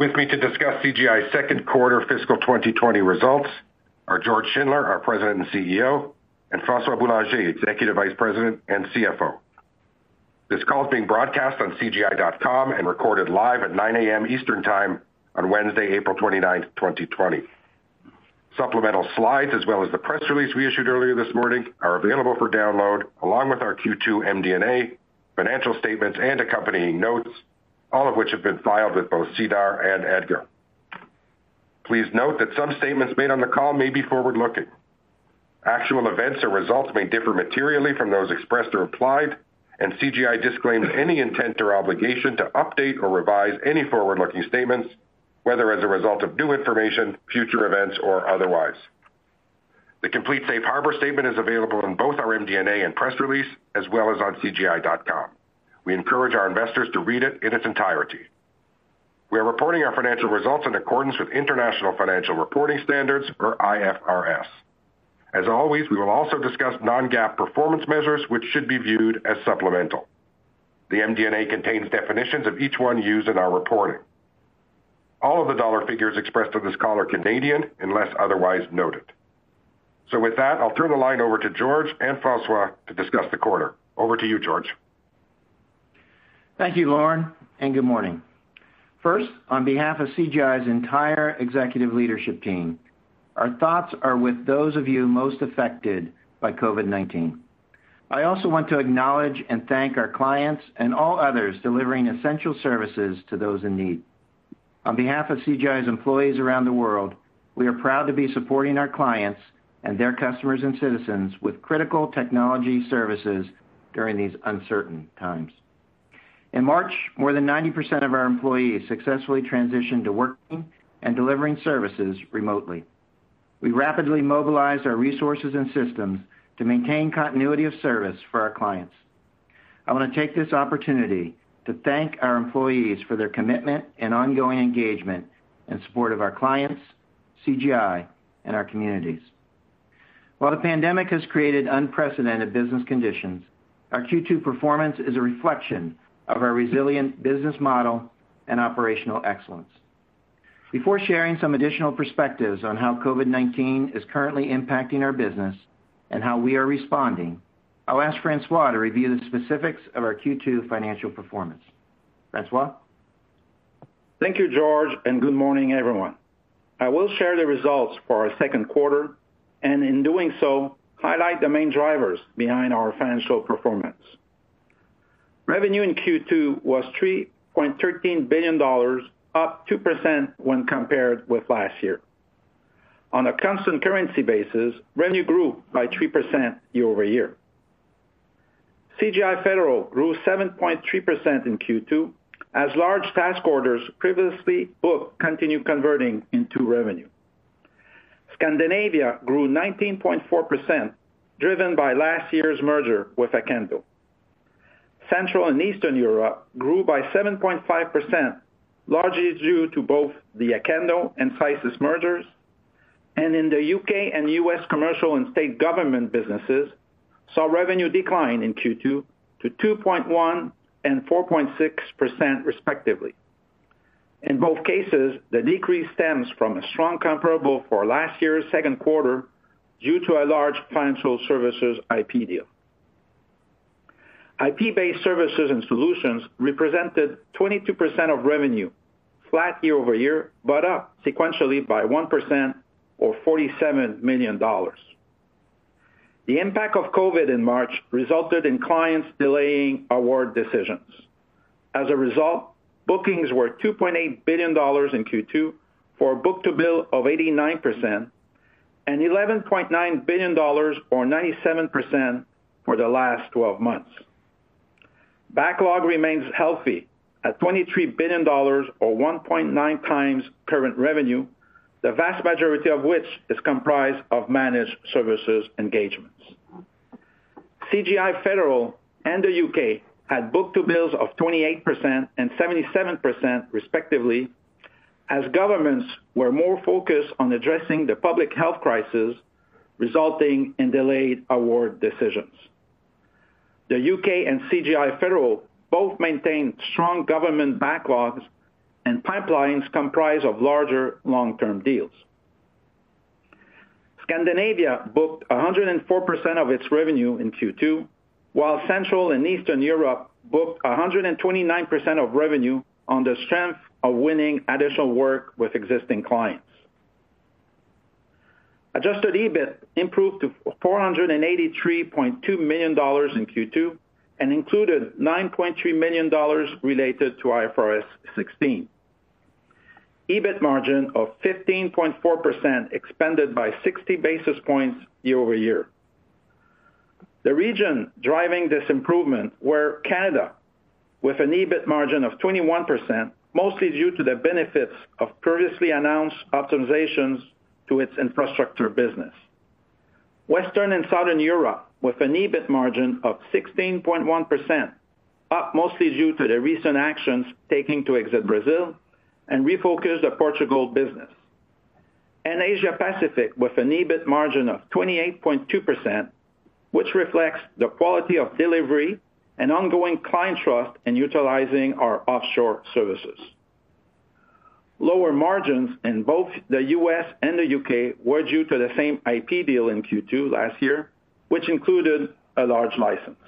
With me to discuss CGI's second quarter fiscal 2020 results are George Schindler, our President and CEO, and François Boulanger, Executive Vice President and CFO. This call is being broadcast on CGI.com and recorded live at 9 A.M. Eastern Time on Wednesday, April 29, 2020. Supplemental slides, as well as the press release we issued earlier this morning, are available for download, along with our Q2 MD&A, financial statements, and accompanying notes, all of which have been filed with both SEDAR and EDGAR. Please note that some statements made on the call may be forward-looking. Actual events or results may differ materially from those expressed or implied, and CGI disclaims any intent or obligation to update or revise any forward-looking statements, whether as a result of new information, future events, or otherwise. The complete safe harbor statement is available in both our MD&A and press release, as well as on CGI.com. We encourage our investors to read it in its entirety. We are reporting our financial results in accordance with International Financial Reporting Standards, or IFRS. As always, we will also discuss non-GAAP performance measures, which should be viewed as supplemental. The MD&A contains definitions of each one used in our reporting. All of the dollar figures expressed on this call are Canadian, unless otherwise noted. So with that, I'll turn the line over to George and François to discuss the quarter. Over to you, George. Thank you, Lorne, and good morning. First, on behalf of CGI's entire executive leadership team, our thoughts are with those of you most affected by COVID-19. I also want to acknowledge and thank our clients and all others delivering essential services to those in need. On behalf of CGI's employees around the world, we are proud to be supporting our clients and their customers and citizens with critical technology services during these uncertain times. In March, more than 90% of our employees successfully transitioned to working and delivering services remotely. We rapidly mobilized our resources and systems to maintain continuity of service for our clients. I want to take this opportunity to thank our employees for their commitment and ongoing engagement in support of our clients, CGI, and our communities. While the pandemic has created unprecedented business conditions, our Q2 performance is a reflection of our resilient business model and operational excellence. Before sharing some additional perspectives on how COVID-19 is currently impacting our business and how we are responding, I'll ask François to review the specifics of our Q2 financial performance. François? Thank you, George, and good morning, everyone. I will share the results for our second quarter, and in doing so, highlight the main drivers behind our financial performance. Revenue in Q2 was 3.13 billion dollars, up 2% when compared with last year. On a constant currency basis, revenue grew by 3% year-over-year. CGI Federal grew 7.3% in Q2 as large task orders previously booked continued converting into revenue. Scandinavia grew 19.4%, driven by last year's merger with Acando. Central and Eastern Europe grew by 7.5%, largely due to both the Acando and CISIS mergers. And in the U.K. and U.S. commercial and state government businesses, saw revenue decline in Q2 to 2.1% and 4.6% respectively. In both cases, the decrease stems from a strong comparable for last year's second quarter due to a large financial services IP deal. IP-based services and solutions represented 22% of revenue, flat year-over-year, but up sequentially by 1% or 47 million dollars. The impact of COVID in March resulted in clients delaying award decisions. As a result, bookings were 2.8 billion dollars in Q2 for a book-to-bill of 89% and 11.9 billion dollars or 97% for the last 12 months. Backlog remains healthy at $23 billion or 1.9 times current revenue, the vast majority of which is comprised of managed services engagements. CGI Federal and the U.K. had book-to-bills of 28% and 77% respectively, as governments were more focused on addressing the public health crisis, resulting in delayed award decisions. The U.K. and CGI Federal both maintained strong government backlogs and pipelines comprised of larger long-term deals. Scandinavia booked 104% of its revenue in Q2, while Central and Eastern Europe booked 129% of revenue on the strength of winning additional work with existing clients. Adjusted EBIT improved to $483.2 million in Q2 and included $9.3 million related to IFRS 16. EBIT margin of 15.4% expanded by 60 basis points year-over-year. The region driving this improvement were Canada, with an EBIT margin of 21%, mostly due to the benefits of previously announced optimizations to its infrastructure business. Western and Southern Europe, with an EBIT margin of 16.1%, up mostly due to the recent actions taken to exit Brazil and refocus the Portugal business. And Asia Pacific, with an EBIT margin of 28.2%, which reflects the quality of delivery and ongoing client trust in utilizing our offshore services. Lower margins in both the U.S. and the U.K. were due to the same IP deal in Q2 last year, which included a large license.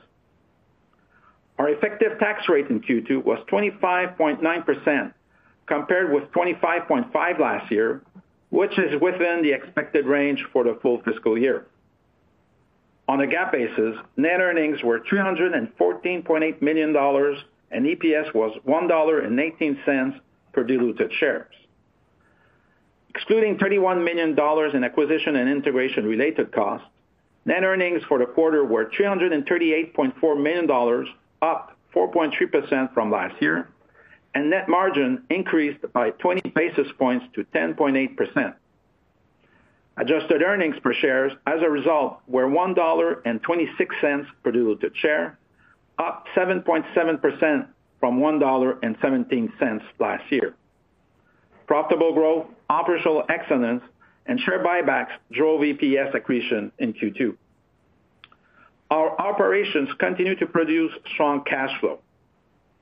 Our effective tax rate in Q2 was 25.9%, compared with 25.5 last year, which is within the expected range for the full fiscal year. On a GAAP basis, net earnings were $314.8 million, and EPS was $1.18 per diluted shares. Excluding $31 million in acquisition and integration-related costs, net earnings for the quarter were $338.4 million, up 4.3% from last year, and net margin increased by 20 basis points to 10.8%. Adjusted earnings per share, as a result, were $1.26 per diluted share, up 7.7% from $1.17 last year. Profitable growth, operational excellence, and share buybacks drove EPS accretion in Q2. Our operations continue to produce strong cash flow.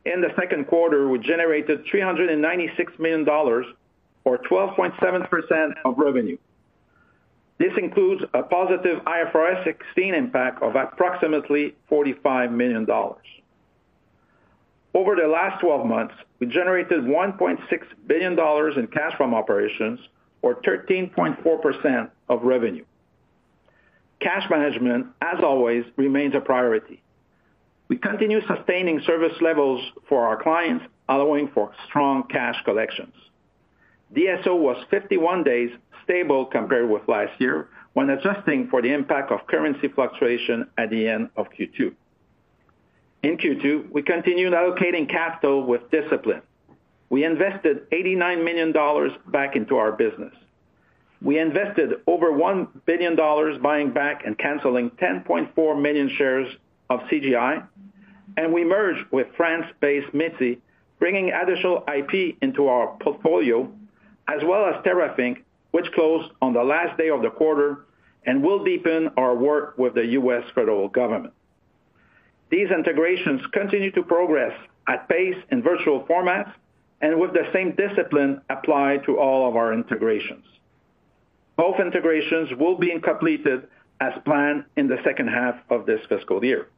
In the second quarter, we generated $396 million, or 12.7% of revenue. This includes a positive IFRS 16 impact of approximately $45 million. Over the last 12 months, we generated $1.6 billion in cash from operations, or 13.4% of revenue. Cash management, as always, remains a priority. We continue sustaining service levels for our clients, allowing for strong cash collections. DSO was 51 days, stable compared with last year, when adjusting for the impact of currency fluctuation at the end of Q2. In Q2, we continued allocating capital with discipline. We invested $89 million back into our business. We invested over $1 billion buying back and canceling 10.4 million shares of CGI, and we merged with France-based Meti, bringing additional IP into our portfolio, as well as TeraThink, which closed on the last day of the quarter and will deepen our work with the U.S. federal government. These integrations continue to progress at pace in virtual formats and with the same discipline applied to all of our integrations. Both integrations will be completed as planned in the second half of this fiscal year.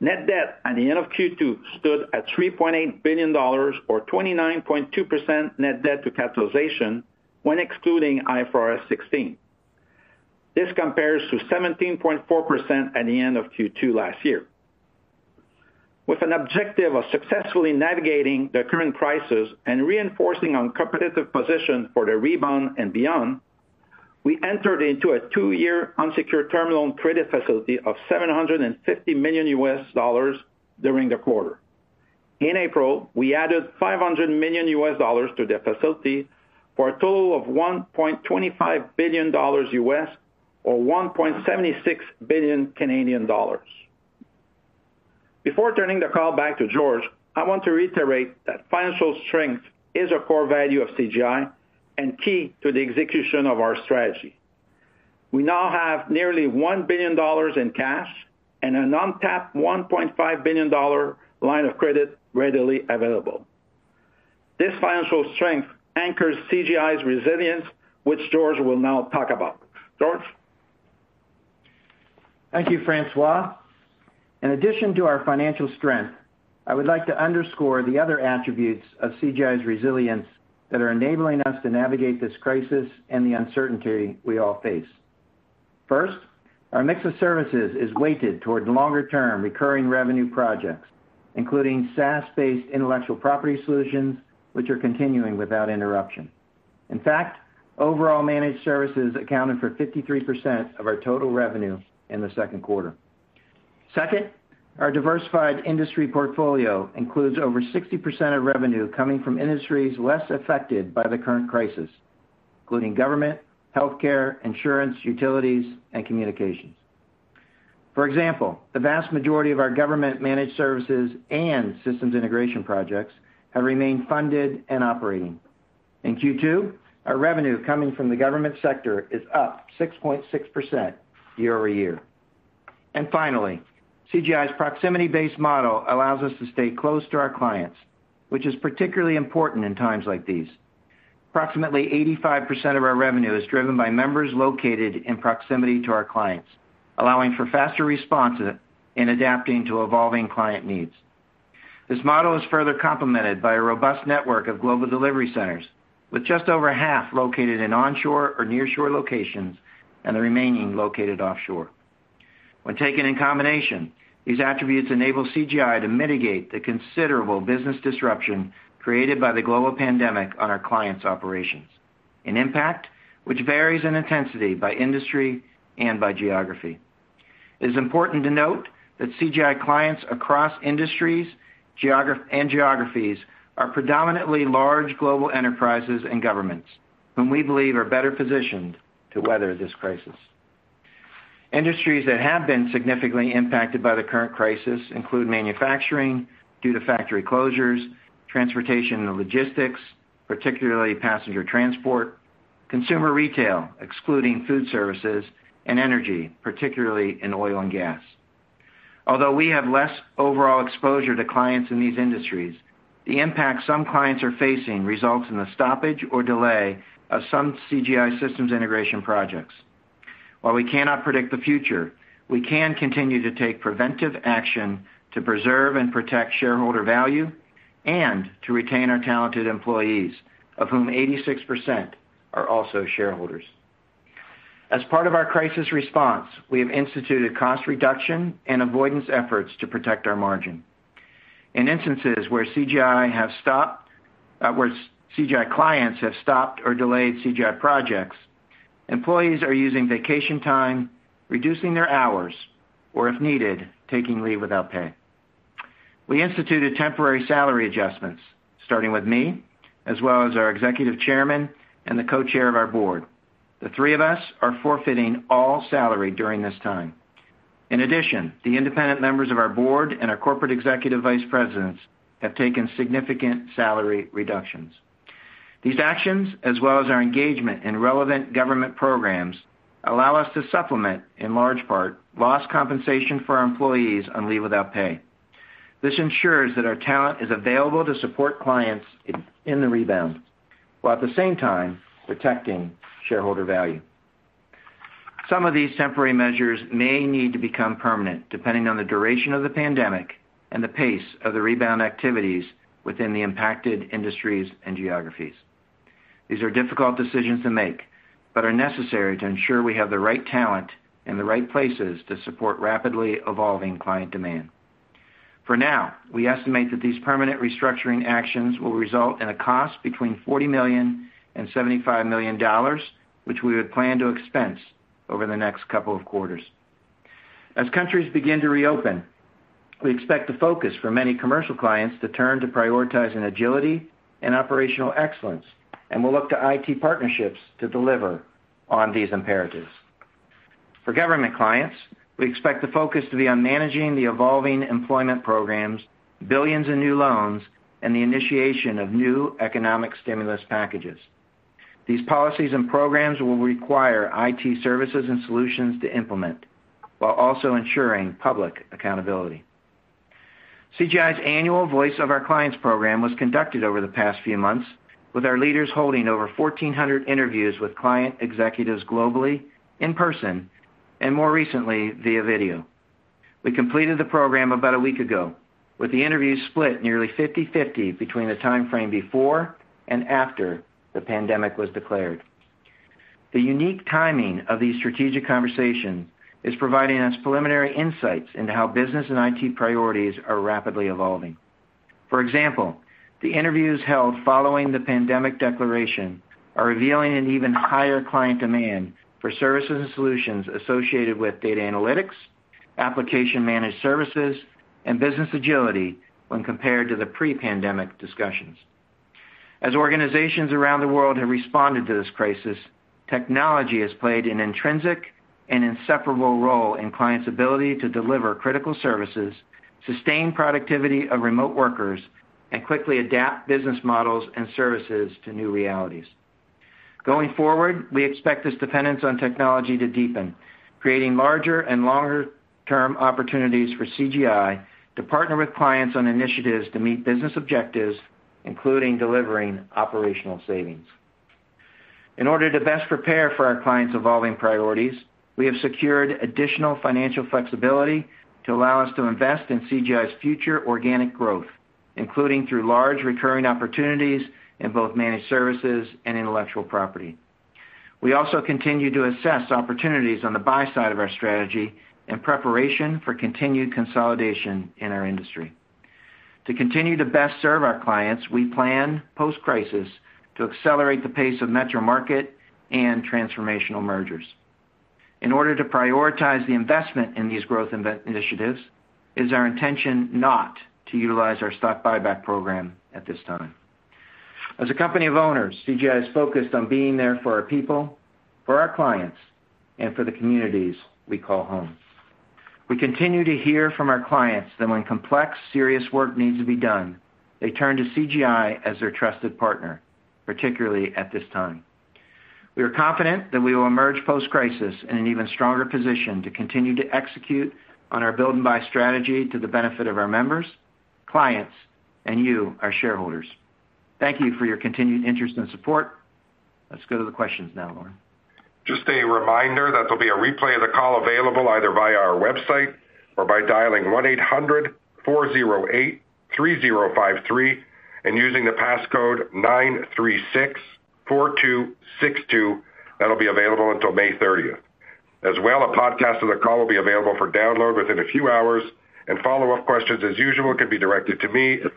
Net debt at the end of Q2 stood at $3.8 billion, or 29.2% net debt to capitalization when excluding IFRS 16. This compares to 17.4% at the end of Q2 last year. With an objective of successfully navigating the current crisis and reinforcing our competitive position for the rebound and beyond, we entered into a two-year unsecured term loan credit facility of $750 million during the quarter. In April, we added $500 million to the facility for a total of $1.25 billion or 1.76 billion Canadian dollars. Before turning the call back to George, I want to reiterate that financial strength is a core value of CGI and key to the execution of our strategy. We now have nearly $1 billion in cash and an untapped $1.5 billion line of credit readily available. This financial strength anchors CGI's resilience, which George will now talk about. George? Thank you, François. In addition to our financial strength, I would like to underscore the other attributes of CGI's resilience that are enabling us to navigate this crisis and the uncertainty we all face. First, our mix of services is weighted toward longer-term recurring revenue projects, including SaaS-based intellectual property solutions, which are continuing without interruption. In fact, overall managed services accounted for 53% of our total revenue in the second quarter. Second, our diversified industry portfolio includes over 60% of revenue coming from industries less affected by the current crisis, including government, healthcare, insurance, utilities, and communications. For example, the vast majority of our government managed services and systems integration projects have remained funded and operating. In Q2, our revenue coming from the government sector is up 6.6% year-over-year. And finally, CGI's proximity-based model allows us to stay close to our clients, which is particularly important in times like these. Approximately 85% of our revenue is driven by members located in proximity to our clients, allowing for faster response in adapting to evolving client needs. This model is further complemented by a robust network of global delivery centers, with just over half located in onshore or nearshore locations and the remaining located offshore. When taken in combination, these attributes enable CGI to mitigate the considerable business disruption created by the global pandemic on our clients' operations, an impact which varies in intensity by industry and by geography. It is important to note that CGI clients across industries and geographies are predominantly large global enterprises and governments, whom we believe are better positioned to weather this crisis. Industries that have been significantly impacted by the current crisis include manufacturing due to factory closures, transportation and logistics, particularly passenger transport, consumer retail, excluding food services, and energy, particularly in oil and gas. Although we have less overall exposure to clients in these industries, the impact some clients are facing results in the stoppage or delay of some CGI systems integration projects. While we cannot predict the future, we can continue to take preventive action to preserve and protect shareholder value and to retain our talented employees, of whom 86% are also shareholders. As part of our crisis response, we have instituted cost reduction and avoidance efforts to protect our margin. In instances where CGI have stopped uh, where CGI clients have stopped or delayed CGI projects, employees are using vacation time, reducing their hours, or if needed, taking leave without pay. We instituted temporary salary adjustments, starting with me, as well as our Executive Chairman and the Co-Chair of our Board. The three of us are forfeiting all salary during this time. In addition, the independent members of our Board and our Corporate Executive Vice Presidents have taken significant salary reductions. These actions, as well as our engagement in relevant government programs, allow us to supplement, in large part, lost compensation for our employees on leave without pay. This ensures that our talent is available to support clients in the rebound, while at the same time protecting shareholder value. Some of these temporary measures may need to become permanent, depending on the duration of the pandemic and the pace of the rebound activities within the impacted industries and geographies. These are difficult decisions to make, but are necessary to ensure we have the right talent in the right places to support rapidly evolving client demand. For now, we estimate that these permanent restructuring actions will result in a cost between $40 million and $75 million, which we would plan to expense over the next couple of quarters. As countries begin to reopen We expect the focus for many commercial clients to turn to prioritizing agility and operational excellence, and we'll look to IT partnerships to deliver on these imperatives. For government clients, we expect the focus to be on managing the evolving employment programs, billions in new loans, and the initiation of new economic stimulus packages. These policies and programs will require IT services and solutions to implement while also ensuring public accountability. CGI's annual Voice of Our Clients program was conducted over the past few months with our leaders holding over 1,400 interviews with client executives globally, in person, and more recently, via video. We completed the program about a week ago, with the interviews split nearly 50/50 between the timeframe before and after the pandemic was declared. The unique timing of these strategic conversations is providing us preliminary insights into how business and IT priorities are rapidly evolving. For example, the interviews held following the pandemic declaration are revealing an even higher client demand for services and solutions associated with data analytics, application managed services, and business agility when compared to the pre-pandemic discussions. As organizations around the world have responded to this crisis, technology has played an intrinsic and inseparable role in clients' ability to deliver critical services, sustain productivity of remote workers, and quickly adapt business models and services to new realities. Going forward, we expect this dependence on technology to deepen, creating larger and longer-term opportunities for CGI to partner with clients on initiatives to meet business objectives, including delivering operational savings. In order to best prepare for our clients' evolving priorities, we have secured additional financial flexibility to allow us to invest in CGI's future organic growth, including through large recurring opportunities in both managed services and intellectual property. We also continue to assess opportunities on the buy side of our strategy in preparation for continued consolidation in our industry. To continue to best serve our clients, we plan post-crisis to accelerate the pace of metro market and transformational mergers. In order to prioritize the investment in these growth initiatives, it is our intention not to utilize our stock buyback program at this time. As a company of owners, CGI is focused on being there for our people, for our clients, and for the communities we call home. We continue to hear from our clients that when complex, serious work needs to be done, they turn to CGI as their trusted partner, particularly at this time. We are confident that we will emerge post-crisis in an even stronger position to continue to execute on our build and buy strategy to the benefit of our members, clients, and you, our shareholders. Thank you for your continued interest and support. Let's go to the questions now, Lorne. Just a reminder that there'll be a replay of the call available either via our website or by dialing 1-800-408-3053 and using the passcode 9364262. That'll be available until May 30th. As well, a podcast of the call will be available for download within a few hours, and follow-up questions, as usual, can be directed to me at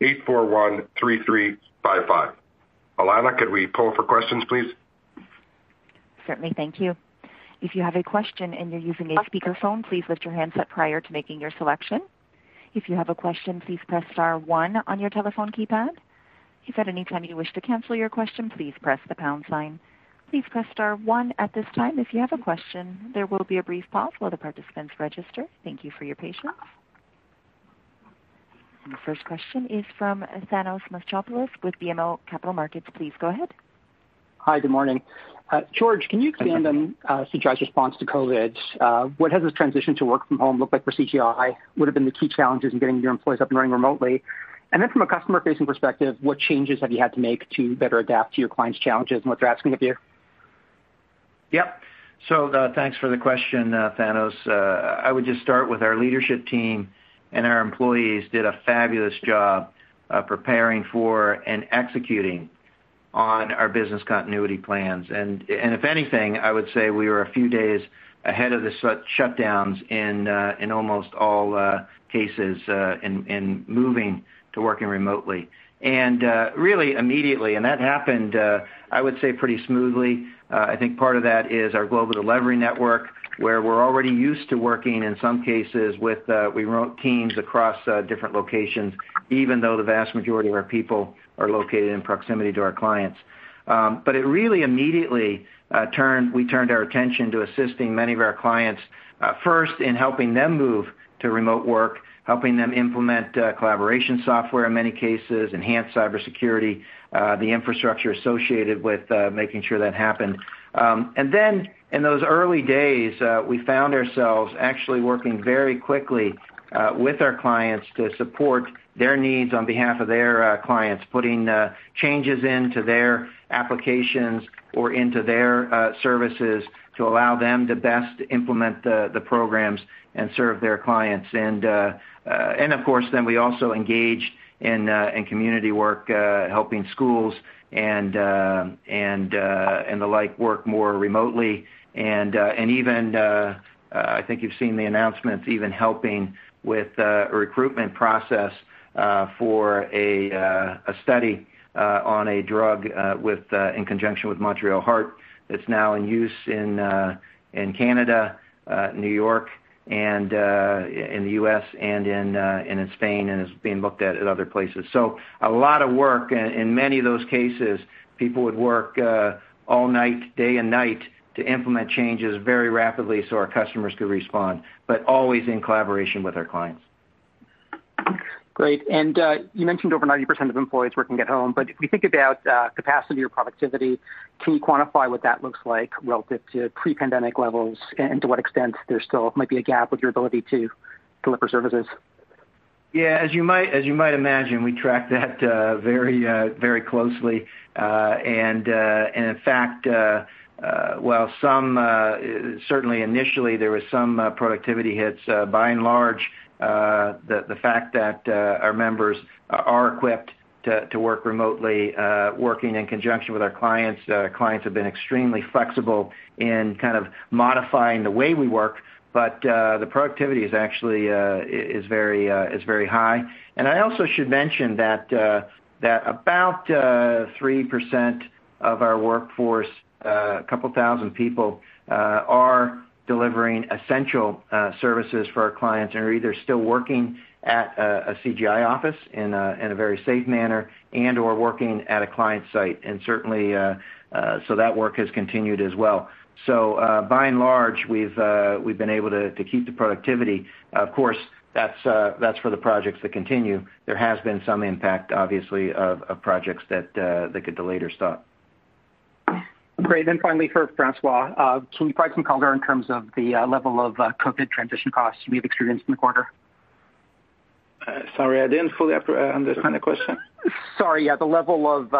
514-841-3355. Alana, could we poll for questions, please? Certainly. Thank you. If you have a question and you're using a speakerphone, please lift your handset prior to making your selection. If you have a question, please press star one on your telephone keypad. If at any time you wish to cancel your question, please press the pound sign. Please press star one at this time if you have a question. There will be a brief pause while the participants register. Thank you for your patience. The first question is from Thanos Moschopoulos with BMO Capital Markets. Please go ahead. Hi, good morning. Uh, George, can you expand on uh, CGI's response to COVID? Uh, what has this transition to work from home looked like for CGI? What have been the key challenges in getting your employees up and running remotely? And then from a customer-facing perspective, what changes have you had to make to better adapt to your clients' challenges and what they're asking of you? Yep. So uh thanks for the question, Thanos. I would just start with our leadership team and our employees did a fabulous job preparing for and executing on our business continuity plans. And and if anything, I would say we were a few days ahead of the shutdowns in uh in almost all cases uh in in moving to working remotely. And uh really immediately, and that happened, uh I would say, pretty smoothly. Uh I think part of that is our global delivery network where we're already used to working, in some cases, with uh remote teams across uh different locations, even though the vast majority of our people are located in proximity to our clients. Um but it really immediately uh turned we turned our attention to assisting many of our clients, first in helping them move to remote work, helping them implement uh, collaboration software in many cases, enhance cybersecurity, uh, the infrastructure associated with uh, making sure that happened. Um and then in those early days, we found ourselves actually working very quickly with our clients to support their needs on behalf of their clients, putting changes into their applications or into their services to allow them to best implement the programs and serve their clients. And uh uh and of course, then we also engaged in uh in community work, helping schools and uh and uh and the like work more remotely. And uh and even, I think you've seen the announcements, even helping with a recruitment process for a a study on a drug uh with in conjunction with Montreal Heart that's now in use in uh in Canada, New York, and in the U.S. and in uh, in Spain, and is being looked at at other places. So a lot of work. And In many of those cases, people would work all night, day and night, to implement changes very rapidly so our customers could respond, but always in collaboration with our clients. Great. And uh, you mentioned over 90% of employees working at home, but if we think about uh, capacity or productivity, can you quantify what that looks like relative to pre-pandemic levels, and to what extent there still might be a gap with your ability to deliver services? Yeah. As you might as you might imagine, we track that uh very uh very closely. Uh, and in fact, while some certainly initially there was some productivity hits, by and large, the fact that our members are equipped to work remotely, working in conjunction with our clients Uh Clients have been extremely flexible in kind of modifying the way we work. But the productivity is actually uh is very uh is very high. And I also should mention that uh that about 3% of our workforce, a couple thousand people, are delivering essential uh, services for our clients and are either still working at a CGI office in a very safe manner and/or working at a client site. And certainly, uh, uh, so that work has continued as well. So, by and large, we've been able to keep the productivity. Of course, that's for the projects that continue. There has been some impact, obviously, of projects that could delay or stop. Great. And finally for François, uh, can you provide some color in terms of the uh, level of uh, COVID transition costs you've experienced in the quarter? Sorry, I didn't fully understand the question. Sorry. Yeah, the level of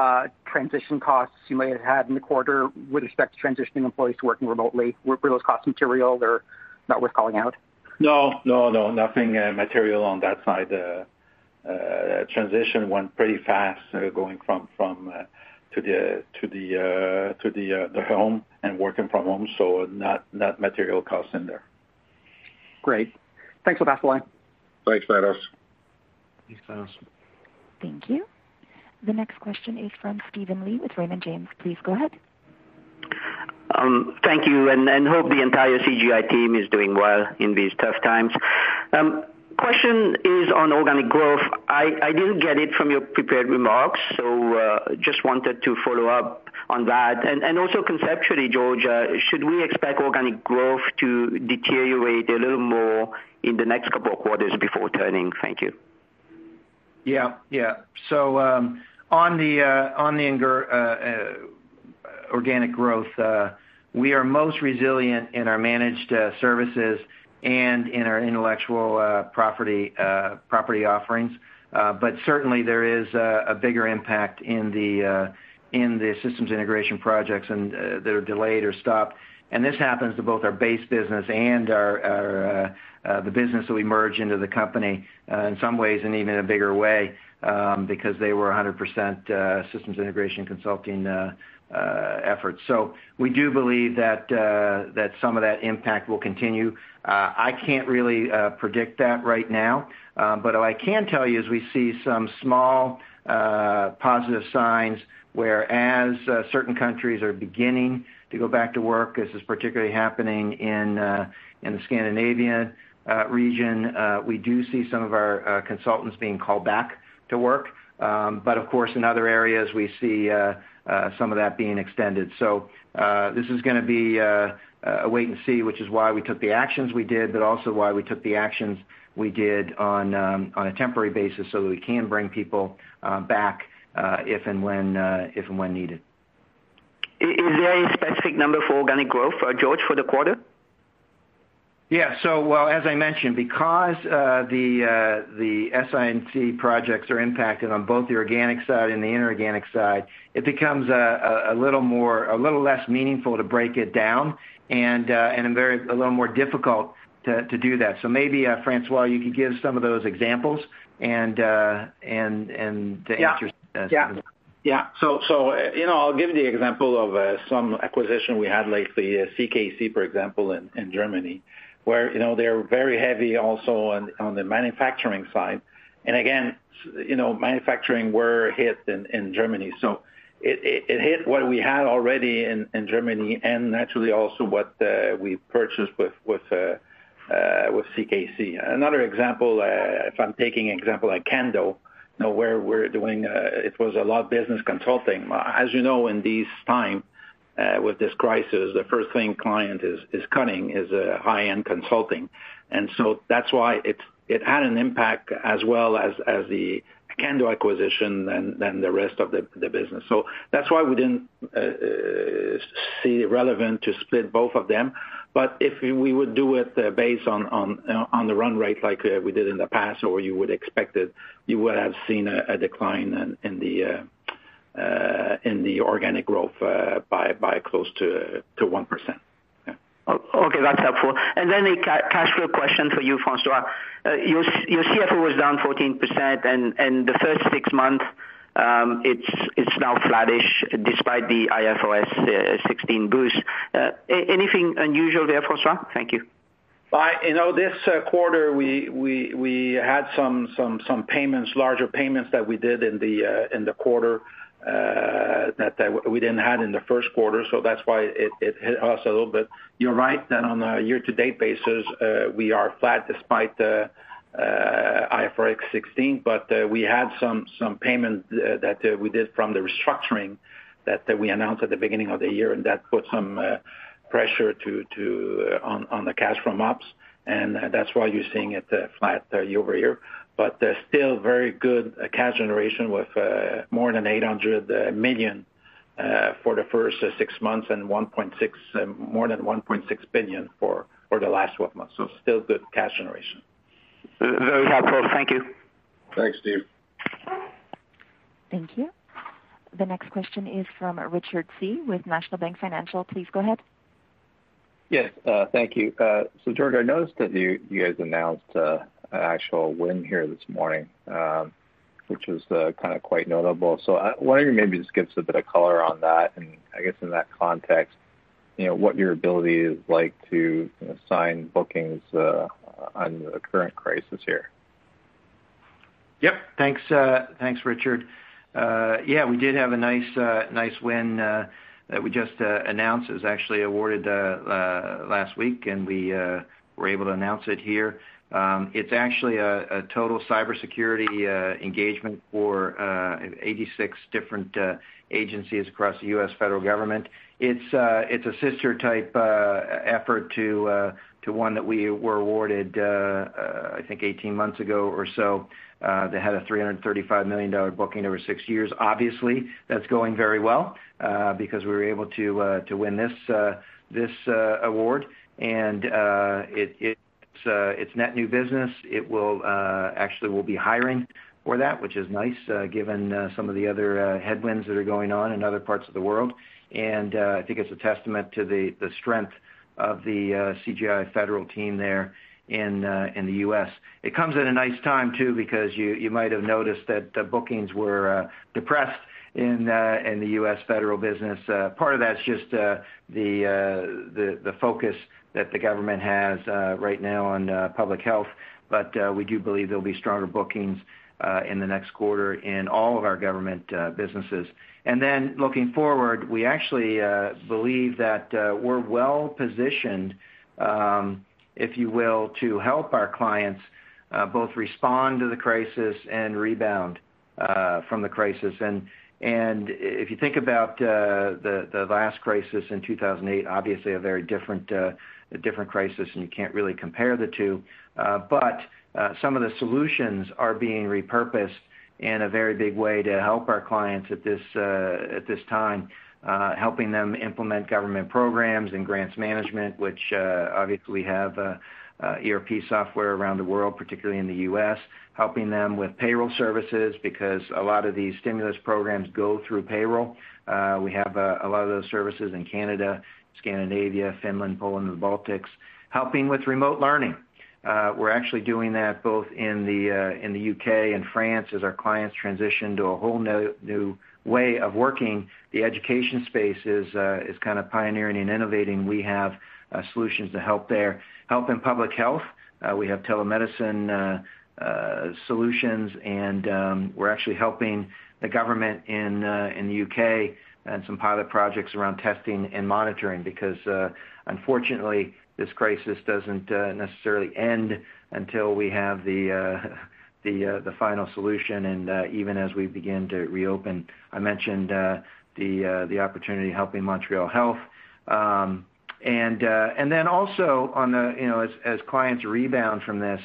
transition costs you may have had in the quarter with respect to transitioning employees to working remotely. Were those costs material or not worth calling out? No. No, no, nothing material on that side. Transition went pretty fast, going to uh, uh, the home and working from home, so not material costs in there. Great. Thanks for that, François. Thanks, Thanos. Thanks, Thanos. Thank you. The next question is from Steven Li with Raymond James. Please go ahead. Um, thank you, and hope the entire CGI team is doing well in these tough times. Um, Question is on organic growth. I didn't get it from your prepared remarks, so uh, just wanted to follow up on that. And also conceptually, George, uh, should we expect organic growth to deteriorate a little more in the next couple of quarters before turning? Thank you. Yeah. Yeah. So, um on the uh, organic growth, we are most resilient in our managed services and in our intellectual uh, uh, property offerings. Uh but certainly, there is a bigger impact uh, in the systems integration projects that are delayed or stopped. And this happens to both our base business and the business that we merge into the company, in some ways in even a bigger way, um, because they were 100% systems integration consulting Uh, efforts. So we do believe that uh that some of that impact will continue. Uh, I can't really uh, predict that right now. Uh, but what I can tell you is we see some small positive signs where as certain countries are beginning to go back to work. This is particularly happening in uh in the Scandinavian region. We do see some of our consultants being called back to work. Um, of course, in other areas, we see uh, uh, some of that being extended. So uh this is going to be uh, a wait and see, which is why we took the actions we did, but also why we took the actions we did on um, on a temporary basis so that we can bring people back uh if and when uh if and when needed. Is there a specific number for organic growth, George, for the quarter? Yeah. So well, as I mentioned, because uh, the uh, SI&C projects are impacted on both the organic side and the inorganic side, it becomes a little more a little less meaningful to break it down and uh, a little more difficult to do that. So maybe, François, you could give some of those examples and and and to answer. Yeah. So so uh you know I'll give the example of some acquisition we had lately, CKC, for example, in Germany, where you know, they're very heavy also on on the manufacturing side. And again, you know, manufacturing were hit in in Germany. So it it hit what we had already in in Germany and naturally also what we purchased with uh uh with CKC. Another example, if I'm taking example like Acando, you know, where we're doing, it was a lot of business consulting. As you know, in these time Uh, with this crisis, the first thing client is cutting is uh, high-end consulting. And so that's why it had an impact as well as the Acando acquisition than the rest of the the business. So that's why we didn't uh, see it relevant to split both of them. But if we would do it based on uh on the run rate like we did in the past, or you would expect it, you would have seen a decline in the Uh, organic growth uh, by close to 1%. Okay, that's helpful. And then a cash flow question for you, François. Uh, your CFO was down 14%, and the first six months, um, it's now flattish despite the IFRS 16 boost. Anything unusual there, François? Thank you. You know, this quarter, we had some payments, larger payments that we did in the quarter Uh, that we didn't have in the first quarter. So that's why it hit us a little bit. You're right that on a year-to-date basis, uh, we are flat despite the uh, IFRS 16. but We had some some payment that we did from the restructuring that we announced at the beginning of the year, and that put some pressure to uh on the cash from ops, and that's why you're seeing it flat year-over-year. But still very good uh, cash generation with uh, more than 800 uh, million for the first six months and um, more than 1.6 billion for the last 12 months. So still good cash generation. Very helpful. Thank you. Thanks, Steve. Thank you. The next question is from Richard Tse with National Bank Financial. Please go ahead. Yes. Thank you. So George, I noticed that you guys announced an actual win here this morning, um, which was uh, kind of quite notable. So I wonder if you maybe just give us a bit of color on that, and I guess in that context, you know, what your ability is like to sign bookings uh, on the current crisis here. Yep. Thanks, uh, Richard. Yeah, we did have a nice win that we just announced. It was actually awarded last week, and we were able to announce it here. Um, it's actually a total cybersecurity uh, engagement for uh, 86 different uh, agencies across the U.S. federal government. It's uh it's a sister type effort to uh to one that we were awarded, I think 18 months ago or so, that had a $335 million booking over six years. Obviously, that's going very well because we were able to uh to win this this award. Uh, it's net new business. It will uh, actually, we'll be hiring for that, which is nice uh, given some of the other headwinds that are going on in other parts of the world. And uh I think it's a testament to the strength of the CGI Federal team there in the U.S. It comes at a nice time, too, because you might have noticed that the bookings were depressed in the U.S. federal business. Part of that's just the focus that the government has uh, right now on uh, public health. But uh, we do believe there'll be stronger bookings in the next quarter in all of our government businesses. And then looking forward, we actually believe that we're well-positioned, um, if you will, to help our clients both respond to the crisis and rebound from the crisis. And if you think about the last crisis in 2008, obviously a very different crisis, and you can't really compare the two. But uh, Some of the solutions are being repurposed in a very big way to help our clients at this uh, time, uh, helping them implement government programs and grants management, which obviously we have ERP software around the world, particularly in the U.S., helping them with payroll services because a lot of these stimulus programs go through payroll. We have a lot of those services in Canada, Scandinavia, Finland, Poland, and the Baltics. Helping with remote learning. Uh, we're actually doing that both in the uh, U.K. and France as our clients transition to a whole new way of working. The education space is uh, kind of pioneering and innovating. We have solutions to help there. Help in public health. We have telemedicine solutions, and um, we're actually helping the government in the U.K. and some pilot projects around testing and monitoring because, uh unfortunately, this crisis doesn't uh, necessarily end until we have the uh, uh, the final solution and even as we begin to reopen. I mentioned the the opportunity helping Montreal Health. Um and uh and then also on the you know as as clients rebound from this,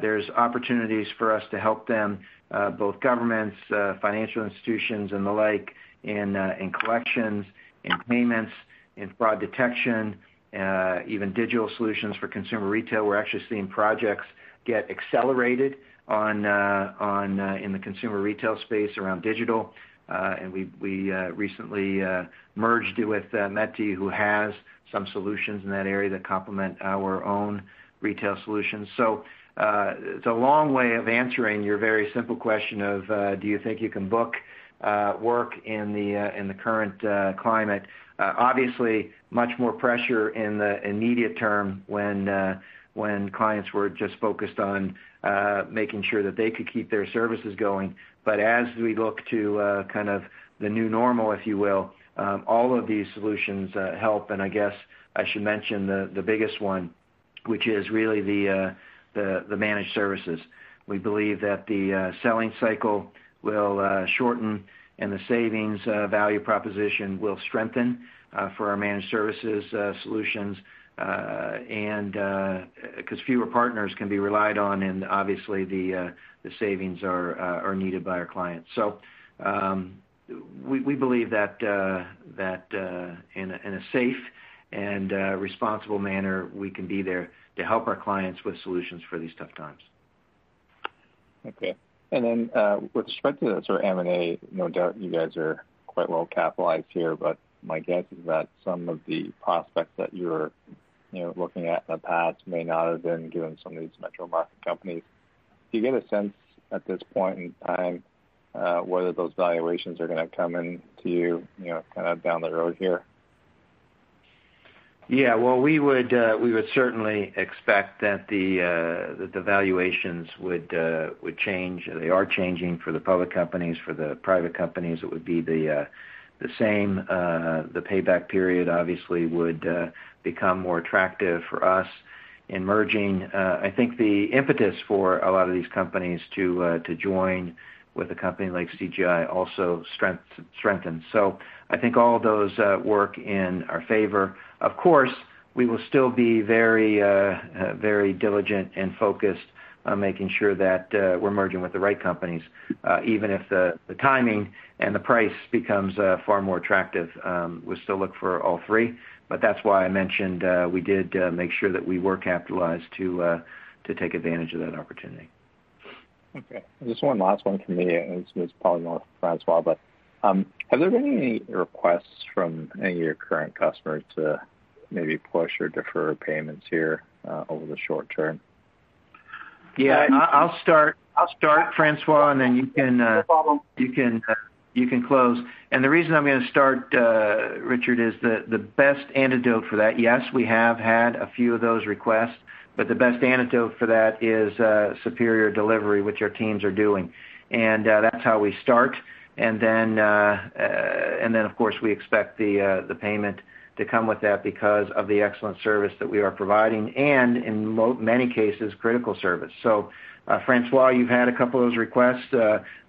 there's opportunities for us to help them, both governments, financial institutions, and the like, Uh, in collections, in payments, in fraud detection, uh, even digital solutions for consumer retail. We're actually seeing projects get accelerated on uh, in the consumer retail space around digital. Uh and we recently merged with METI, who has some solutions in that area that complement our own retail solutions. So uh it's a long way of answering your very simple question of, do you think you can book Uh, work in the uh, current uh, climate? Obviously, much more pressure in the immediate term when clients were just focused on making sure that they could keep their services going. But as we look to kind of the new normal, if you will, um, all of these solutions help. And I guess I should mention the biggest one, which is really the managed services. We believe that the selling cycle Uh, shorten and the savings uh, value proposition will strengthen uh, for our managed services solutions, and because fewer partners can be relied on, and obviously the savings are needed by our clients. So um we we believe that in a safe and responsible manner, we can be there to help our clients with solutions for these tough times. Okay. Then, uh with respect to the sort of M&A, no doubt you guys are quite well capitalized here, but my guess is that some of the prospects that you were you know, looking at in the past may not have been given some of these metro market companies. Do you get a sense at this point in time uh, whether those valuations are going to come in to you, you know, kind of down the road here? Yeah. Well, we would uh we would certainly expect that the uh that the valuations would uh would change. They are changing for the public companies. For the private companies, it would be the uh the same. Uh the payback period obviously would uh become more attractive for us in merging. I think the impetus for a lot of these companies to to join with a company like CGI also strengthens. So I think all those uh, work in our favor. Of course, we will still be very, uh, uh, very diligent and focused on making sure that we're merging with the right companies, even if the timing and the price becomes far more attractive. Um, we'll still look for all three, but that's why I mentioned we did make sure that we were capitalized to take advantage of that opportunity. Okay. Just one last one from me, and this is probably more for François, but um, have there been any requests from any of your current customers to maybe push or defer payments here uh, over the short term? Yeah. I'll start, François, and then uh, No problem. Uh, you can close. And the reason I'm going to start, Richard, is the best antidote for that, yes, we have had a few of those requests, But the best antidote for that is superior delivery, which our teams are doing. And uh that's how we start. And then, uh uh and then of course, we expect the uh the payment to come with that because of the excellent service that we are providing, and in many cases, critical service. So uh François, you've had a couple of those requests.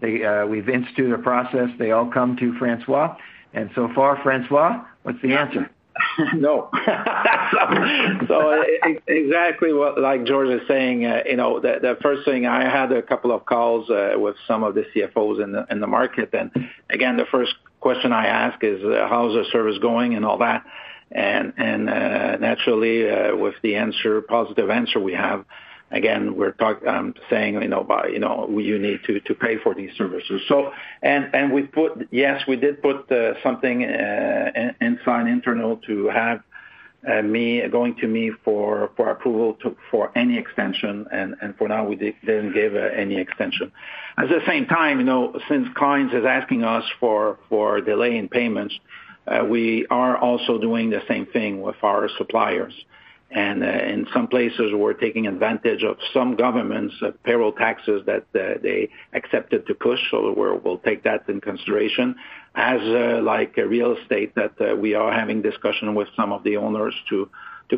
We've instituted a process. They all come to François. And so far, François, what's the answer? No. So exactly what, like George is saying, uh, you know, the first thing, I had a couple of calls uh, with some of the CFOs in the market. And again, the first question I ask is, uh, how's the service going and all that. And naturally, with the answer, positive answer we have, again, we're um, saying, you know, by, you know, you need to pay for these services. So and we put yes, we did put uh, something uh, inside internal to have eh, me, going to me for for approval to for any extension, and for now, we didn't give any extension. At the same time, you know, since clients is asking us for for delay in payments, we are also doing the same thing with our suppliers. And uh, in some places, we're taking advantage of some governments' uh, payroll taxes that uh, they accepted to push. So we'll take that in consideration as like a real estate, that we are having discussion with some of the owners to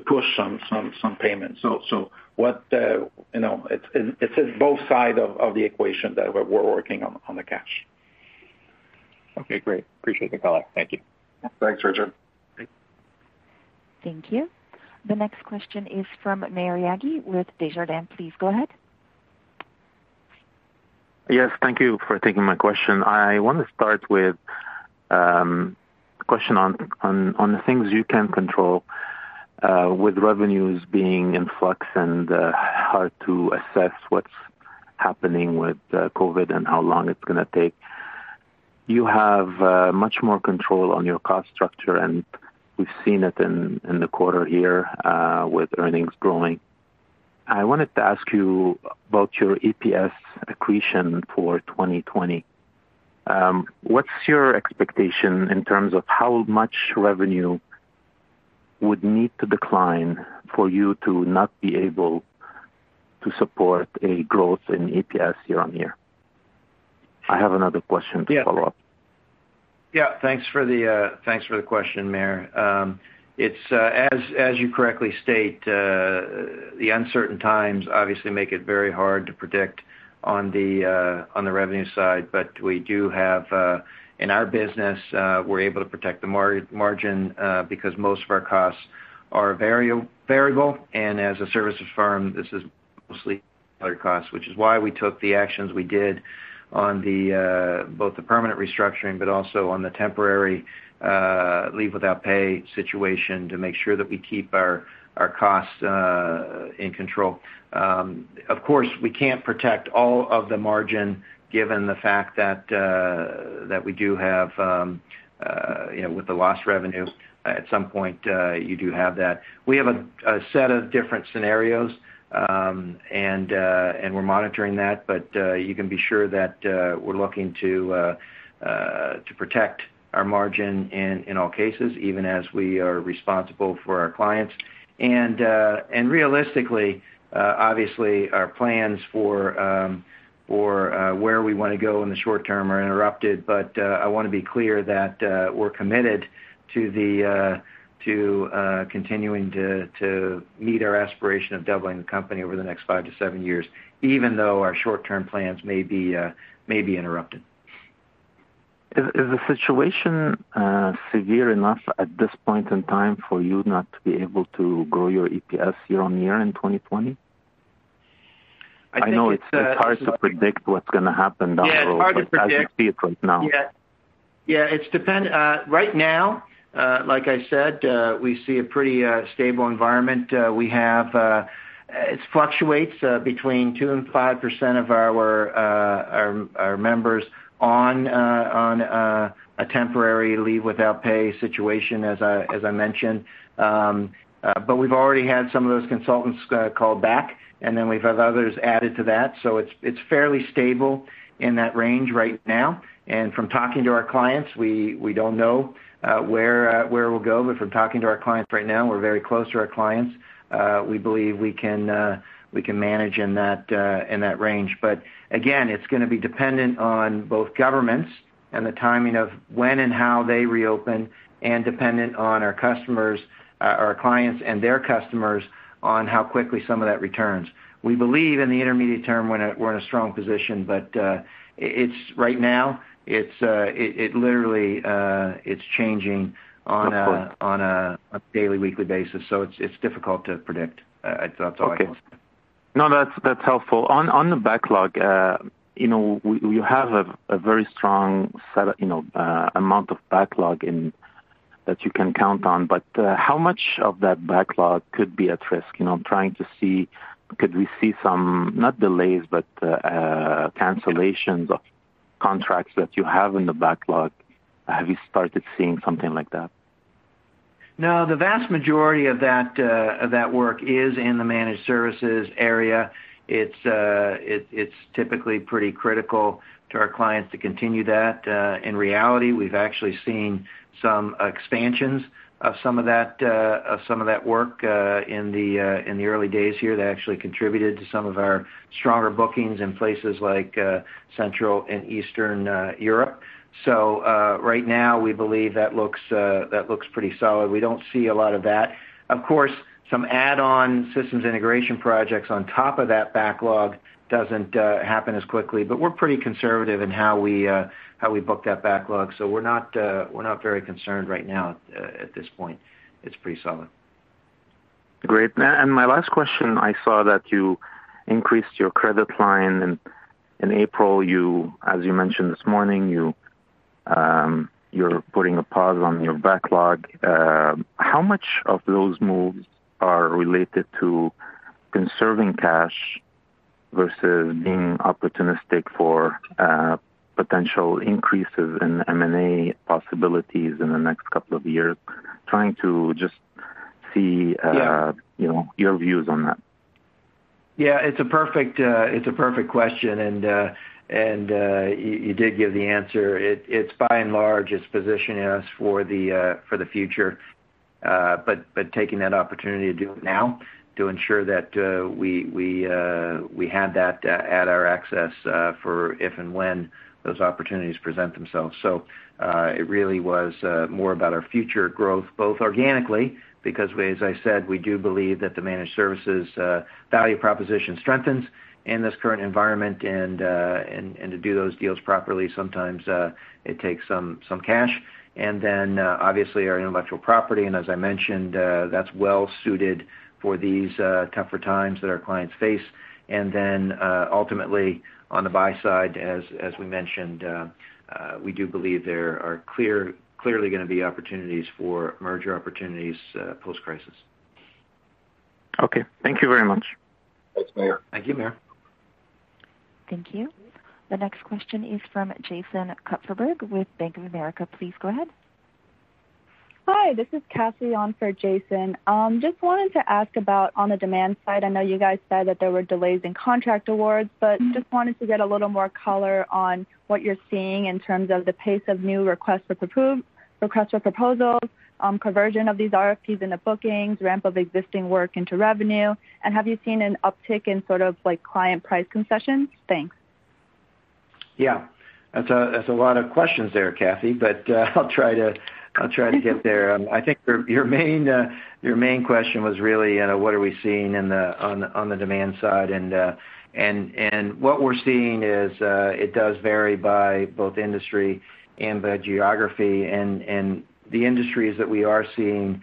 push some payments. So what, you know, it's both side of the equation that we're working on on the cash. Okay, great. Appreciate the color. Thank you. Thanks, Richard. Thank you. The next question is from Maher Yaghi with Desjardins. Please go ahead. Yes, thank you for taking my question. I want to start with um, a question on on the things you can control, uh, with revenues being in flux and uh, hard to assess what's happening with uh, COVID and how long it's going to take. You have much more control on your cost structure, and we've seen it in the quarter here, uh, with earnings growing. I wanted to ask you about your EPS accretion for 2020. What's your expectation in terms of how much revenue would need to decline for you to not be able to support a growth in EPS year-on-year? I have another question to follow up. Yeah. Thanks for the uh thanks for the question, Maher. As as you correctly state, uh, the uncertain times obviously make it very hard to predict on the uh on the revenue side. But we do have, uh in our business, uh we're able to protect the margin uh because most of our costs are variable, and as a services firm, this is mostly other costs, which is why we took the actions we did on the uh both the permanent restructuring, but also on the temporary uh leave without pay situation to make sure that we keep our our costs uh in control. Um of course, we can't protect all of the margin given the fact that uh that we do have um uh you know with the lost revenue, at some point, you do have that. We have a set of different scenarios, Um, uh, we're monitoring that. But uh, you can be sure that uh, we're looking to to protect our margin in all cases, even as we are responsible for our clients. And uh and realistically, obviously, our plans for um, for where we want to go in the short term are interrupted. But uh I want to be clear that we're committed to Uh, continuing to meet our aspiration of doubling the company over the next five to seven years, even though our short-term plans may be uh may be interrupted. Is the situation uh, severe enough at this point in time for you not to be able to grow your EPS year-on-year in 2020? I know it's uh, hard to predict what's going to happen down the road. Yeah, it's hard to predict. As you see it right now. Yeah. Right now, like I said, uh we see a pretty stable environment. Uh we have uh uh it fluctuates between 2 and 5% of our uh our our members on uh on uh a temporary leave without pay situation, as I as I mentioned. Um uh but we've already had some of those consultants called back, and then we've had others added to that. So it's it's fairly stable in that range right now. And from talking to our clients, we we don't know uh where we'll go. But from talking to our clients right now, we're very close to our clients. we believe we can uh we can manage in that uh in that range. But again, it's going to be dependent on both governments and the timing of when and how they reopen, and dependent on our customers, our clients and their customers on how quickly some of that returns. We believe in the intermediate term when we're in a strong position, but uh, it's right now, It's uh, it literally uh, is changing on a daily, weekly basis. So it's it's difficult to predict. That's all I can say. No, that's helpful. On the backlog, you have a very strong amount of backlog that you can count on. But how much of that backlog could be at risk? I'm trying to see, could we see some, not delays, but uh, uh, cancellations of contracts that you have in the backlog? Have you started seeing something like that? No, the vast majority of that uh work is in the managed services area. It's uh, it's typically pretty critical to our clients to continue that. In reality, we've actually seen some expansions of some of that uh uh some of that work uh in the uh in the early days here that actually contributed to some of our stronger bookings in places like uh Central and Eastern uh Europe. So uh right now, we believe that looks uh that looks pretty solid. We don't see a lot of that. Of course, some add-on systems integration projects on top of that backlog doesn't uh, happen as quickly, but we're pretty conservative in how we uh, book that backlog. So we're not uh, very concerned right now at this point. It's pretty solid. Great. And my last question, I saw that you increased your credit line in April. As you mentioned this morning, um, you're putting a pause on your backlog. How much of those moves are related to conserving cash versus being opportunistic for potential increases in M&A possibilities in the next couple of years? Trying to just see uh you know your views on that. Yeah, it's a perfect uh it's a perfect question, and and you did give the answer. It's by and large, it's positioning us for the uh for the future. Uh but but taking that opportunity to do it now to ensure that uh we we uh we had that at our access uh for if and when those opportunities present themselves. So uh it really was uh more about our future growth, both organically, because as I said, we do believe that the managed services uh value proposition strengthens in this current environment. And uh and to do those deals properly, sometimes uh it takes some some cash. And then uh obviously our intellectual property, and as I mentioned, uh that's well suited for these uh, tougher times that our clients face. And then uh ultimately, on the buy side, as we mentioned, uh, uh, we do believe there are clearly going to be opportunities for merger opportunities post-crisis. Okay. Thank you very much. Thanks, Maher. Thank you, Maher. Thank you. The next question is from Jason Kupferberg with Bank of America. Please go ahead. Hi, this is Cassie on for Jason. Um, Just wanted to ask about on the demand side, I know you guys said that there were delays in contract awards, but just wanted to get a little more color on what you're seeing in terms of the pace of new requests for proposals, conversion of these RFPs into bookings, ramp of existing work into revenue, and have you seen an uptick in sort of like client price concessions? Thanks. Yeah. That's a that's a lot of questions there, Cassie, but uh, I'll try to get there. Um, I think uh, your main question was really what are we seeing on the demand side. And uh, what we're seeing is uh, it does vary by both industry and by geography. And the industries that we are seeing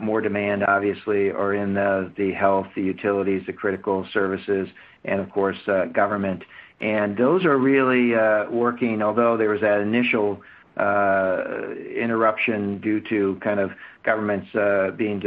more demand, obviously, are in the health, the utilities, the critical services, and of course, government. And those are really working, although there was that initial Uh, interruption due to kind of governments uh, being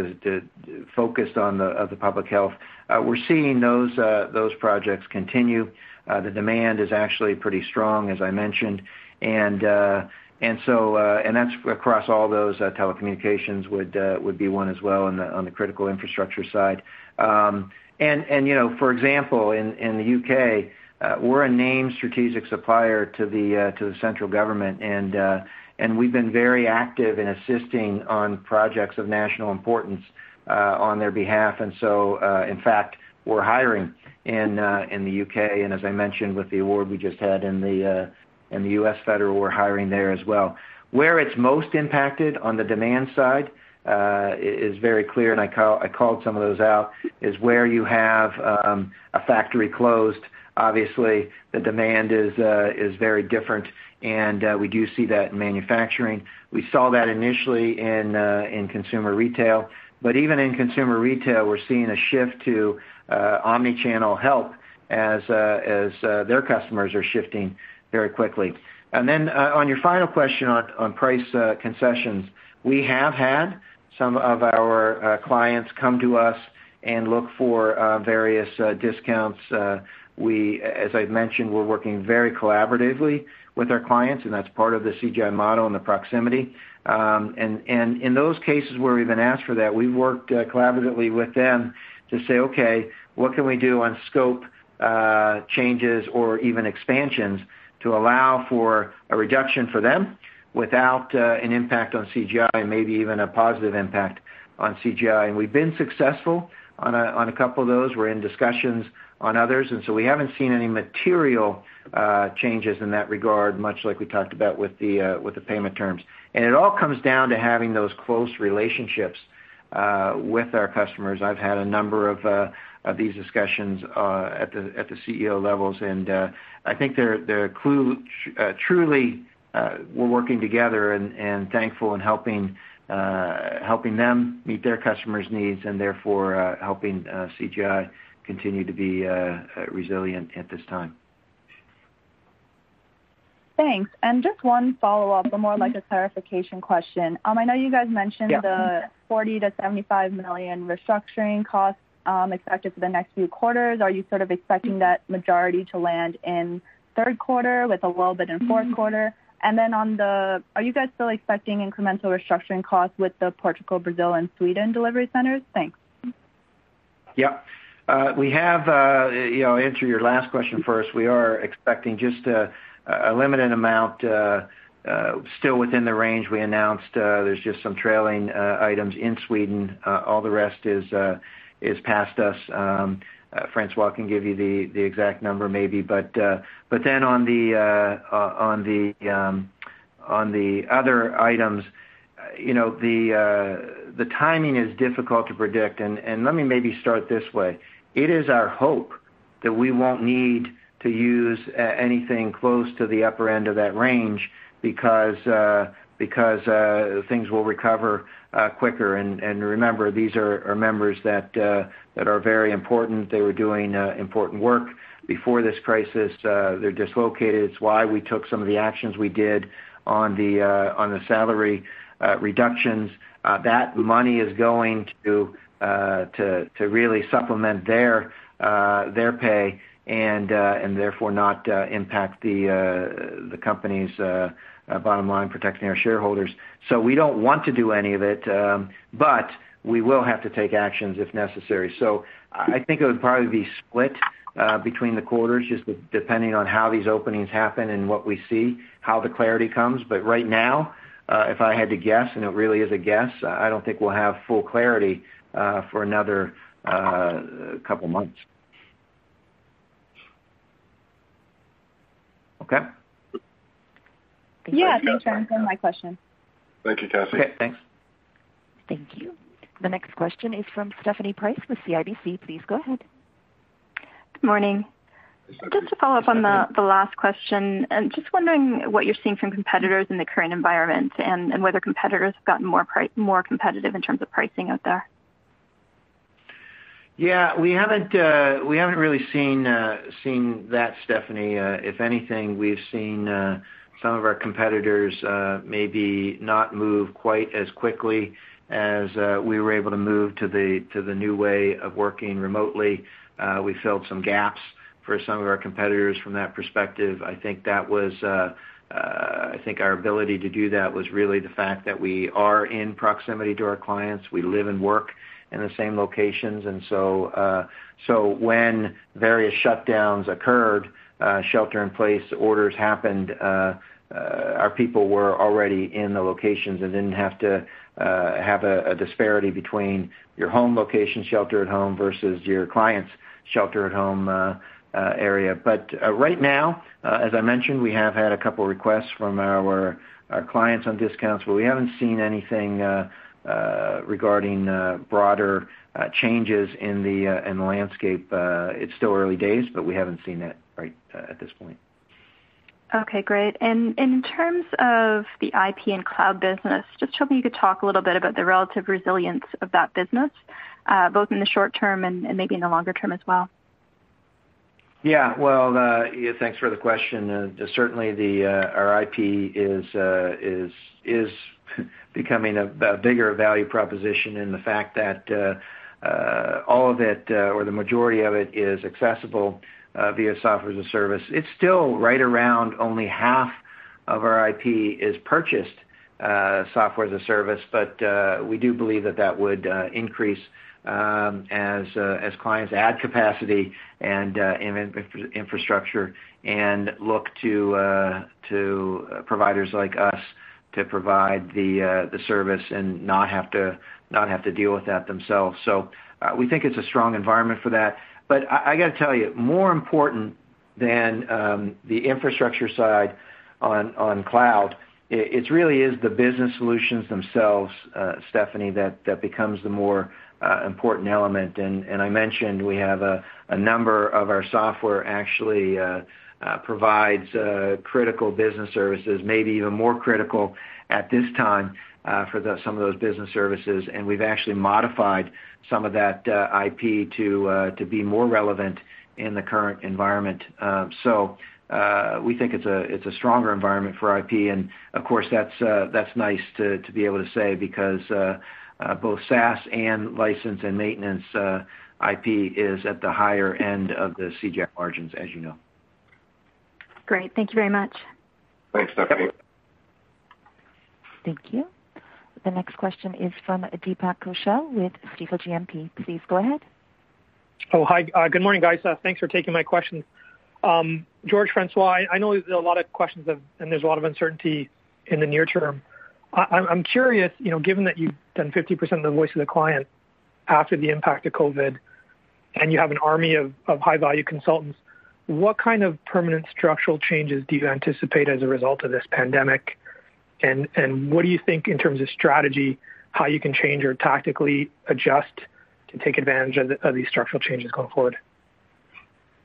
focused on the public health. Uh, we're seeing those projects continue. The demand is actually pretty strong, as I mentioned. And uh and so uh and that's across all those. Telecommunications would be one as well on the critical infrastructure side. Um, and, you know, for example, in the U.K., we're a named strategic supplier to the uh to the central government, and uh and we've been very active in assisting on projects of national importance uh on their behalf. And so uh in fact, we're hiring in uh in the U.K., and as I mentioned with the award we just had in the uh in the U.S. Federal, we're hiring there as well. Where it's most impacted on the demand side uh is very clear, and I called some of those out, is where you have um a factory closed. Obviously, the demand is uh is very different, and uh, we do see that in manufacturing. We saw that initially in uh in consumer retail. But even in consumer retail, we're seeing a shift to uh, omni-channel help as uh, as their customers are shifting very quickly. And then uh on your final question on price concessions, we have had some of our clients come to us and look for various discounts. We as I've mentioned, we're working very collaboratively with our clients, and that's part of the CGI model and the proximity. Um, and in those cases where we've been asked for that, we've worked uh, collaboratively with them to say, "Okay, what can we do on scope uh, changes or even expansions to allow for a reduction for them without uh, an impact on CGI and maybe even a positive impact on CGI?" And we've been successful on a couple of those. We're in discussions on others, and so we haven't seen any material changes in that regard, much like we talked about with the uh with the payment terms. And it all comes down to having those close relationships with our customers. I've had a number of uh of these discussions uh at the at the CEO levels, and I think they're they're clu uh truly we're working together and and thankful in helping uh helping them meet their customers' needs and therefore helping CGI continue to be uh, uh, resilient at this time. Thanks. And just one follow-up, but more like a mm-hmm. clarification question. Um, I know you guys mentioned. Yeah. The $40 million-$75 million restructuring costs um, expected for the next few quarters. Are you sort of expecting mm-hmm. that majority to land in third quarter with a little bit in fourth mm-hmm. quarter? And then on the are you guys still expecting incremental restructuring costs with the Portugal, Brazil, and Sweden delivery centers? Thanks. Yeah. We have, you know, answer your last question first. We are expecting just a limited amount still within the range we announced. There's just some trailing items in Sweden. All the rest is uh is past us. François can give you the exact number maybe. But uh but then on the uh uh on the um on the other items, you know, the uh the timing is difficult to predict. And let me maybe start this way. It is our hope that we won't need to use uh, anything close to the upper end of that range because uh, uh, things will recover quicker. And and remember, these are members that are very important. They were doing important work before this crisis. They're dislocated. It's why we took some of the actions we did on the salary reductions. That money is going to really supplement their uh their pay and uh and therefore not impact the uh the company's bottom line, protecting our shareholders. So we don't want to do any of it, but we will have to take actions if necessary. So I think it would probably be split between the quarters, just depending on how these openings happen and what we see, how the clarity comes. But right now, Uh, if I had to guess, and it really is a guess, uh, I don't think we'll have full clarity uh, for another couple months. Okay? Yeah. Thanks for answering my question. Thank you, Cassie. Okay, thanks. Thank you. The next question is from Stephanie Price with CIBC. Please go ahead. Good morning. Just to follow up on the last question, and just wondering what you're seeing from competitors in the current environment and whether competitors have gotten more more competitive in terms of pricing out there. Yeah, we haven't uh we haven't really seen uh seen that, Stephanie. Uh, if anything, we've seen uh, some of our competitors uh, maybe not move quite as quickly as we were able to move to the to the new way of working remotely. We filled some gaps for some of our competitors from that perspective. I think that was uh uh I think our ability to do that was really the fact that we are in proximity to our clients. We live and work in the same locations. And so uh so when various shutdowns occurred, shelter in place orders happened, our people were already in the locations and didn't have to have a disparity between your home location shelter at home versus your client's shelter at home Uh, area. But uh, right now, uh, as I mentioned, we have had a couple requests from our clients on discounts, but we haven't seen anything regarding broader changes in the landscape. It's still early days, but we haven't seen that right at this point. Okay, great. And in terms of the IP and cloud business, just hoping you could talk a little bit about the relative resilience of that business, both in the short term and maybe in the longer term as well. Yeah. Well, uh, thanks for the question. Uh, certainly, uh, our IP is uh is is becoming a bigger value proposition in the fact that all of it, or the majority of it, is accessible via software as a service. It's still right around only half of our IP is purchased software as a service, but we do believe that that would increase Um, uh, as clients add capacity and uh, infrastructure and look uh, to providers like us to provide the service and not have to deal with that themselves. So we think it's a strong environment for that. But I got to tell you, more important than um, the infrastructure side on cloud, it really is the business solutions themselves, Stephanie, that becomes the more Uh, important element. And I mentioned we have a number of our software actually uh, uh, provides critical business services, maybe even more critical at this time for some of those business services. And we've actually modified some of that IP to be more relevant in the current environment. Um, so we think it's a stronger environment for IP, and of course, that's nice to be able to say because Uh, both SaaS and license and maintenance uh, IP is at the higher end of the CGI margins, as you know. Great. Thank you very much. Thanks, Stephanie. Thank you. The next question is from Deepak Kaushal with Stifel GMP. Please go ahead. Oh, hi. Uh, good morning, guys. Thanks for taking my question. Um, George, François, I know there's a lot of questions and there's a lot of uncertainty in the near term. I'm curious, you know, given that you've done 50% of the voice of the client after the impact of COVID, and you have an army of high-value consultants, what kind of permanent structural changes do you anticipate as a result of this pandemic? And and what do you think in terms of strategy, how you can change or tactically adjust to take advantage of these structural changes going forward?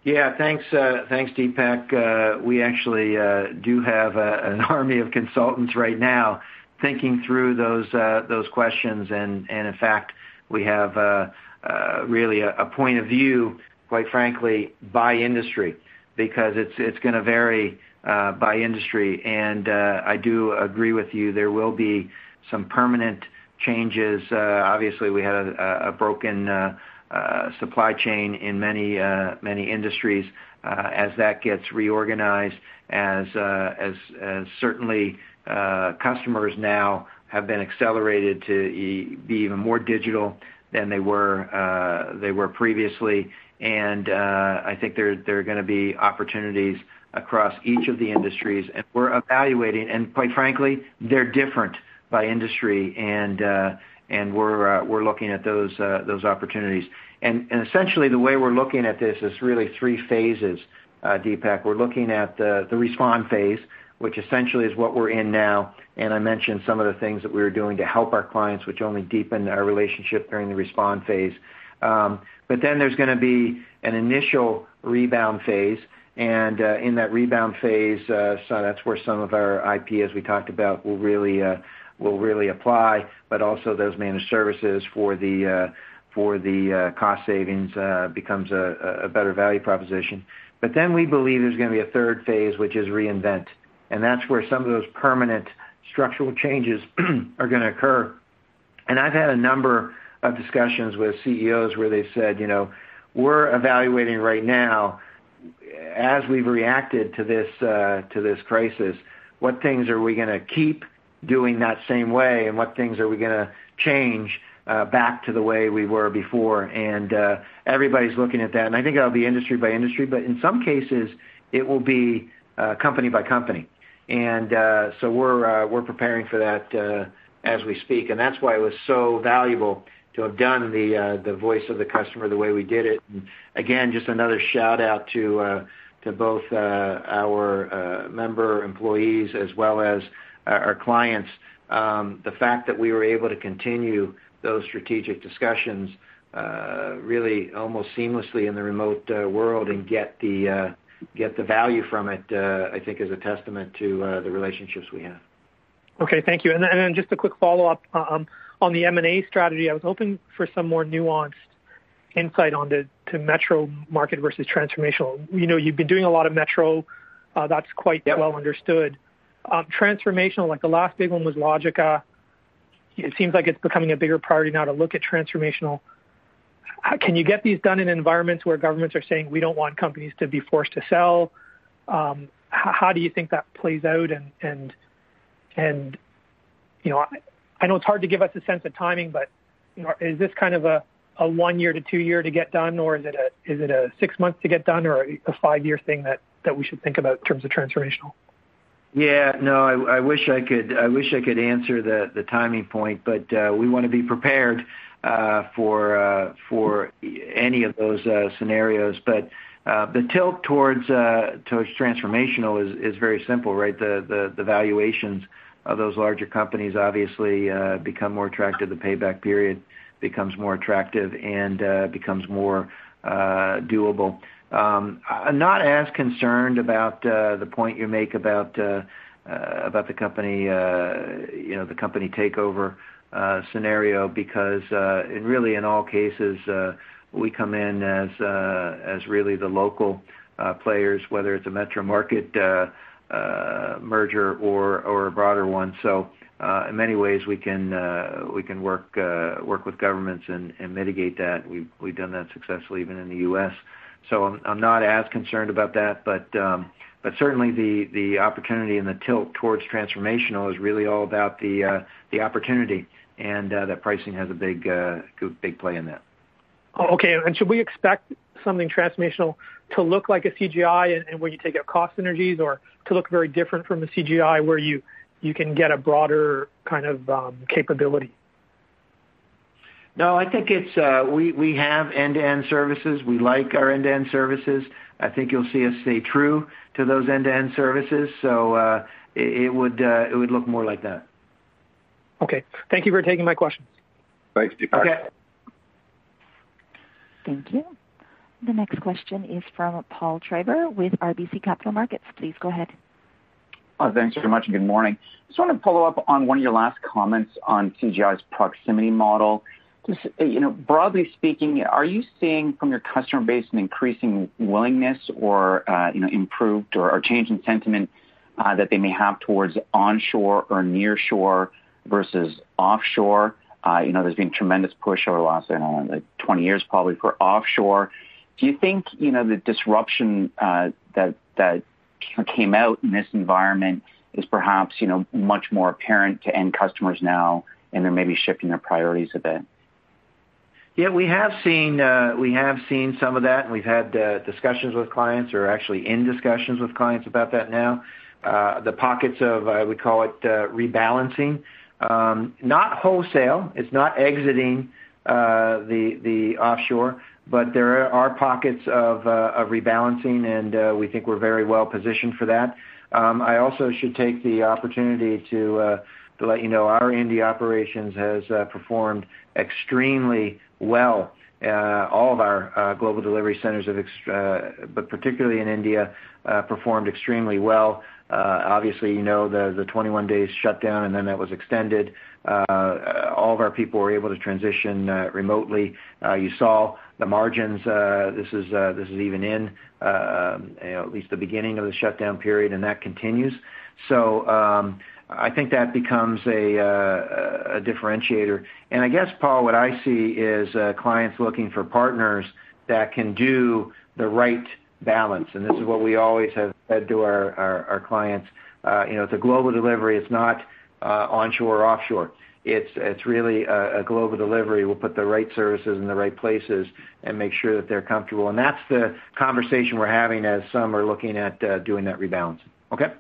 Yeah. Thanks, uh, thanks, Deepak. Uh, we actually uh, do have an army of consultants right now thinking through those uh, questions. And in fact, we have uh, uh, really a point of view, quite frankly, by industry, because it's going to vary by industry. And uh I do agree with you, there will be some permanent changes. Obviously, we had a broken supply chain in many industries. As that gets reorganized, as certainly customers now have been accelerated to be even more digital than they were uh they were previously. And uh I think there there are going to be opportunities across each of the industries. And we're evaluating, and quite frankly, they're different by industry, and uh and we're we're looking at those uh those opportunities. And and essentially, the way we're looking at this is really three phases, uh, Deepak. We're looking at the, the respond phase, which essentially is what we're in now. And I mentioned some of the things that we were doing to help our clients, which only deepen our relationship during the respond phase. Um but then there's going to be an initial rebound phase. And uh, in that rebound phase, uh, so that's where some of our IP, as we talked about, uh, will really apply, but also those managed services for the for the cost savings becomes a better value proposition. But then we believe there's going to be a third phase, which is reinvent. And that's where some of those permanent structural changes are going to occur. And I've had a number of discussions with CEOs where they've said, "We're evaluating right now, as we've reacted to this uh, crisis, what things are we going to keep doing that same way, and what things are we going to change uh, back to the way we were before?" And uh everybody's looking at that. And I think that'll be industry by industry, but in some cases, it will be uh, company by company. We're uh we're preparing for that uh as we speak. And that's why it was so valuable to have done the uh the voice of the customer the way we did it. Again, just another shout-out to uh to both our member employees as well as our clients. Um the fact that we were able to continue those strategic discussions uh really almost seamlessly in the remote world and get the value from it, uh, I think is a testament to uh, the relationships we have. Okay, thank you. And then just a quick follow-up um, on the M&A strategy. I was hoping for some more nuanced insight on the metro market versus transformational. You know, you've been doing a lot of metro. Uh, that's quite well understood. Um, transformational, like the last big one was Logica. It seems like it's becoming a bigger priority now to look at transformational. Can you get these done in environments where governments are saying, "We don't want companies to be forced to sell"? Um, how do you think that plays out? And and and you know, I know it's hard to give us a sense of timing, but you know, is this kind of a a one year to two year to get done, or is it a is it a six months to get done, or a five-year thing that that we should think about in terms of transformational? Yeah, no, I wish I could I wish I could answer the timing point, but uh, we want to be prepared for uh for any of those scenarios. But uh the tilt towards uh to transformational is is very simple, right? The the valuations of those larger companies obviously uh become more attractive. The payback period becomes more attractive and uh becomes more uh doable. Um I'm not as concerned about uh the point you make about uh uh about the company uh you know the company takeover Uh, scenario because uh, really in all cases, uh, we come in as really the local players, whether it's a metro market merger or a broader one. So uh in many ways, we can work with governments and mitigate that. We've done that successfully even in the U.S. So I'm not as concerned about that. But um, certainly the opportunity and the tilt towards transformational is really all about the opportunity, and that pricing has a big uh big play in that. Okay. And should we expect something transformational to look like a CGI and where you take out cost synergies or to look very different from a CGI where you you can get a broader kind of capability? No, I think it's uh we have end-to-end services. We like our end-to-end services. I think you'll see us stay true to those end-to-end services. So uh it would uh it would look more like that. Okay. Thank you for taking my questions. Thanks, Deepak. Okay. Thank you. The next question is from Paul Treiber with RBC Capital Markets. Please go ahead. Oh, thanks very much, and good morning. Just want to follow up on one of your last comments on CGI's proximity model. Just you know, broadly speaking, are you seeing from your customer base an increasing willingness or uh, you know, improved or change in sentiment uh, that they may have towards onshore or nearshore versus offshore? Uh, you know, there's been tremendous push over the last, I don't know, 20 years probably for offshore. Do you think you know the disruption uh, that that came out in this environment is perhaps you know much more apparent to end customers now, and they're maybe shifting their priorities a bit? Yeah, we have seen uh, some of that, and we've had uh, discussions with clients or actually in discussions with clients about that now. The pockets of, I would call it rebalancing. Um, not wholesale. It's not exiting uh the the offshore, but there are pockets of uh, rebalancing, and uh, we think we're very well positioned for that. Um, I also should take the opportunity to uh to let you know our India operations has uh, performed extremely well. All of our global delivery centers, have, but particularly in India, performed extremely well. Uh, obviously, you know the the 21 days shutdown, and then that was extended. Uh, all of our people were able to transition uh, remotely. You saw the margins. Uh this is uh this is even in um, at least the beginning of the shutdown period, and that continues. So um I think that becomes a differentiator. And I guess, Paul, what I see is clients looking for partners that can do the right balance. And this is what we always have said to our clients. Uh you know it's a global delivery. It's not onshore or offshore. It's really a global delivery. We'll put the right services in the right places and make sure that they're comfortable. And that's the conversation we're having as some are looking at doing that rebalance. Okay?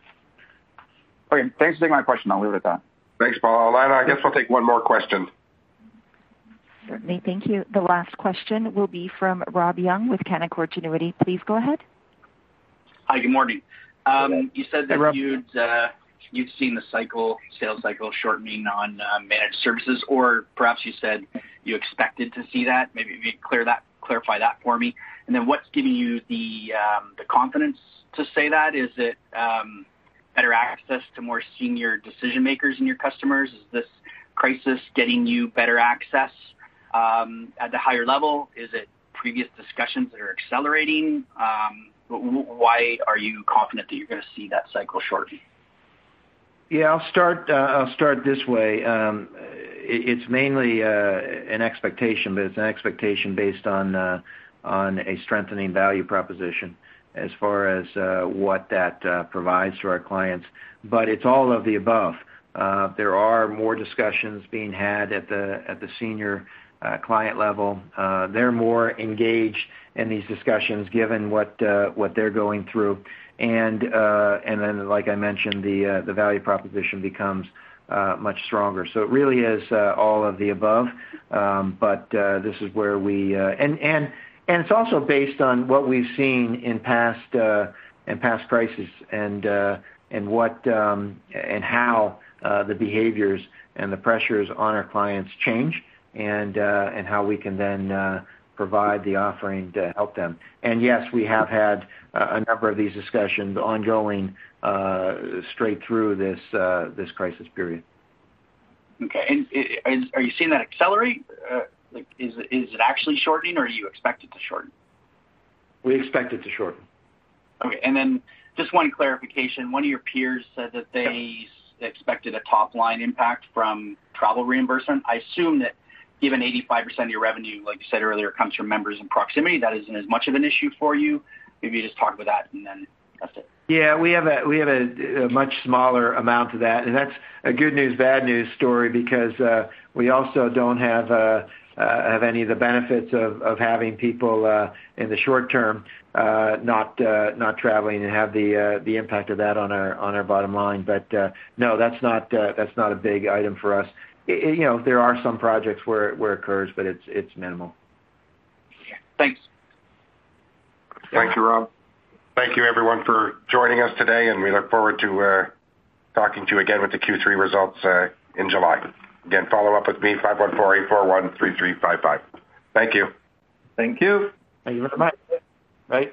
Okay, thanks for taking my question. I'll leave it at that. Thanks, Paul. Alana, I guess we'll take one more question. Certainly. Thank you. The last question will be from Rob Young with Canaccord Genuity. Please go ahead. Hi, good morning. Um, you said that you'd uh, you'd seen the cycle, sales cycle shortening on uh, managed services, or perhaps you said you expected to see that. Maybe you clear that, clarify that for me. And then what's giving you the um, the confidence to say that? Is it um, better access to more senior decision makers in your customers? Is this crisis getting you better access at the higher level? Is it previous discussions that are accelerating? Um, why are you confident that you're going to see that cycle shorten? Yeah, I'll start. Uh, this way. Um, it, it's mainly uh, an expectation, but it's an expectation based on uh, on a strengthening value proposition as far as what that provides to our clients. But it's all of the above. There are more discussions being had at the at the senior client level. Uh, they're more engaged in these discussions given what uh, what they're going through. And uh, and then, like I mentioned, the uh, the value proposition becomes uh, much stronger. So it really is all of the above. Um, but uh, this is where we and and and it's also based on what we've seen in past uh, crises and uh, and what um, and how the behaviors and the pressures on our clients change and uh, and how we can then uh, provide the offering to help them. And yes, we have had uh, a number of these discussions ongoing uh, straight through this uh, this crisis period. Okay, and is, are you seeing that accelerate? Uh, like, is is it actually shortening, or do you expect it to shorten? We expect it to shorten. Okay, and then just one clarification. One of your peers said that they expected a top line impact from travel reimbursement. I assume that given 85% of your revenue, like you said earlier, comes from members in proximity, that isn't as much of an issue for you. Maybe just talk about that, and then that's it. Yeah, we have a we have a, much smaller amount of that, and that's a good news bad news story because uh, we also don't have uh, uh, have any of the benefits of, of having people in the short term not not traveling and have the the impact of that on our on our bottom line. But no, that's not that's not a big item for us you know, there are some projects where where it occurs, but it's it's minimal. Thanks. Thank you, Rob. Thank you, everyone, for joining us today, and we look forward to uh, talking to you again with the Q3 results uh, in July. Again, follow up with me, 514-841-3355. Thank you. Thank you. Thank you very much. Right.